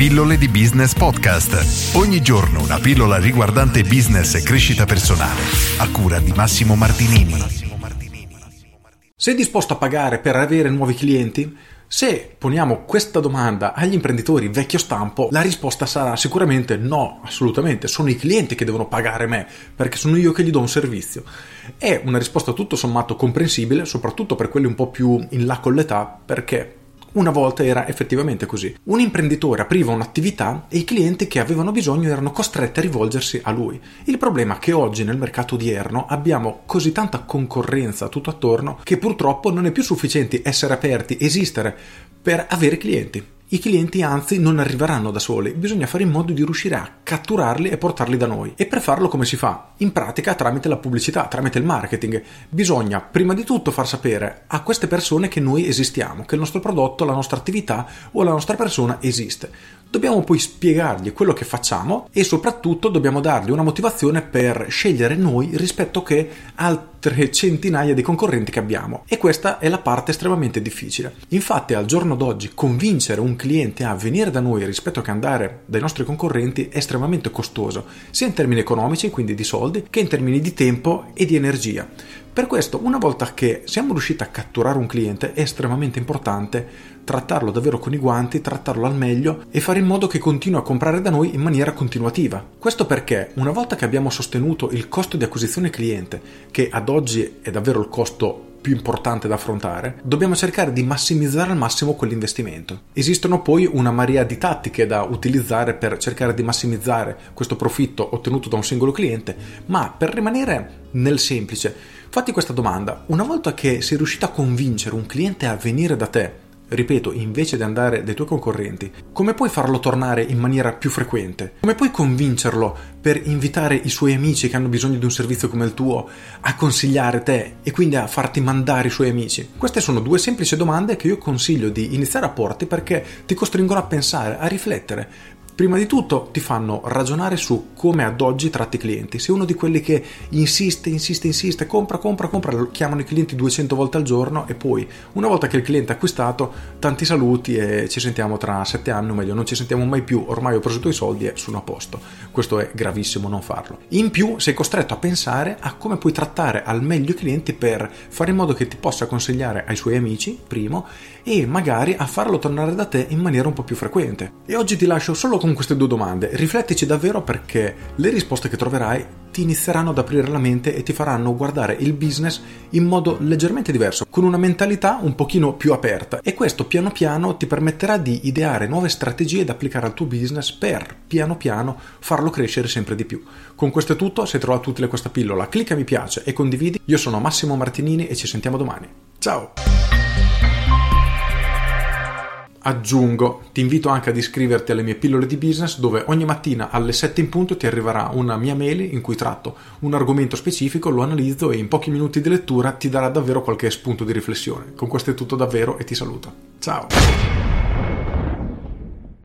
Pillole di Business Podcast. Ogni giorno una pillola riguardante business e crescita personale. A cura di Massimo Martinini. Sei disposto a pagare per avere nuovi clienti? Se poniamo questa domanda agli imprenditori vecchio stampo, la risposta sarà sicuramente no, assolutamente, sono i clienti che devono pagare me, perché sono io che gli do un servizio. È una risposta tutto sommato comprensibile, soprattutto per quelli un po' più in là con l'età, perché una volta era effettivamente così. Un imprenditore apriva un'attività e i clienti che avevano bisogno erano costretti a rivolgersi a lui. Il problema è che oggi nel mercato odierno abbiamo così tanta concorrenza tutto attorno che purtroppo non è più sufficiente essere aperti, esistere per avere clienti. I clienti anzi non arriveranno da soli, bisogna fare in modo di riuscire a catturarli e portarli da noi. E per farlo come si fa? In pratica tramite la pubblicità, tramite il marketing. Bisogna prima di tutto far sapere a queste persone che noi esistiamo, che il nostro prodotto, la nostra attività o la nostra persona esiste. Dobbiamo poi spiegargli quello che facciamo e soprattutto dobbiamo dargli una motivazione per scegliere noi rispetto che altre centinaia di concorrenti che abbiamo. E questa è la parte estremamente difficile. Infatti al giorno d'oggi convincere un cliente a venire da noi rispetto che andare dai nostri concorrenti è estremamente costoso, sia in termini economici, quindi di soldi, che in termini di tempo e di energia. Per questo, una volta che siamo riusciti a catturare un cliente, è estremamente importante trattarlo davvero con i guanti, trattarlo al meglio e fare in modo che continui a comprare da noi in maniera continuativa. Questo perché una volta che abbiamo sostenuto il costo di acquisizione cliente, che ad oggi è davvero il costo più importante da affrontare, dobbiamo cercare di massimizzare al massimo quell'investimento. Esistono poi una marea di tattiche da utilizzare per cercare di massimizzare questo profitto ottenuto da un singolo cliente, ma per rimanere nel semplice, fatti questa domanda. Una volta che sei riuscito a convincere un cliente a venire da te, ripeto, invece di andare dai tuoi concorrenti, come puoi farlo tornare in maniera più frequente? Come puoi convincerlo per invitare i suoi amici che hanno bisogno di un servizio come il tuo a consigliare te e quindi a farti mandare i suoi amici? Queste sono due semplici domande che io consiglio di iniziare a porti perché ti costringono a pensare, a riflettere Prima di tutto ti fanno ragionare su come ad oggi tratti i clienti. Sei uno di quelli che insiste, insiste, insiste, compra, compra, compra, chiamano i clienti 200 volte al giorno e poi una volta che il cliente è acquistato, tanti saluti e ci sentiamo tra 7 anni o meglio, non ci sentiamo mai più, ormai ho preso i tuoi soldi e sono a posto. Questo è gravissimo non farlo. In più sei costretto a pensare a come puoi trattare al meglio i clienti per fare in modo che ti possa consigliare ai suoi amici, primo, e magari a farlo tornare da te in maniera un po' più frequente. E oggi ti lascio solo con queste due domande, riflettici davvero perché le risposte che troverai ti inizieranno ad aprire la mente e ti faranno guardare il business in modo leggermente diverso, con una mentalità un pochino più aperta e questo piano piano ti permetterà di ideare nuove strategie da applicare al tuo business per piano piano farlo crescere sempre di più. Con questo è tutto, se hai trovato utile questa pillola clicca mi piace e condividi. Io sono Massimo Martinini e ci sentiamo domani. Ciao! Aggiungo, ti invito anche ad iscriverti alle mie pillole di business dove ogni mattina alle 7 in punto ti arriverà una mia mail in cui tratto un argomento specifico, lo analizzo e in pochi minuti di lettura ti darà davvero qualche spunto di riflessione. Con questo è tutto davvero e ti saluto. Ciao!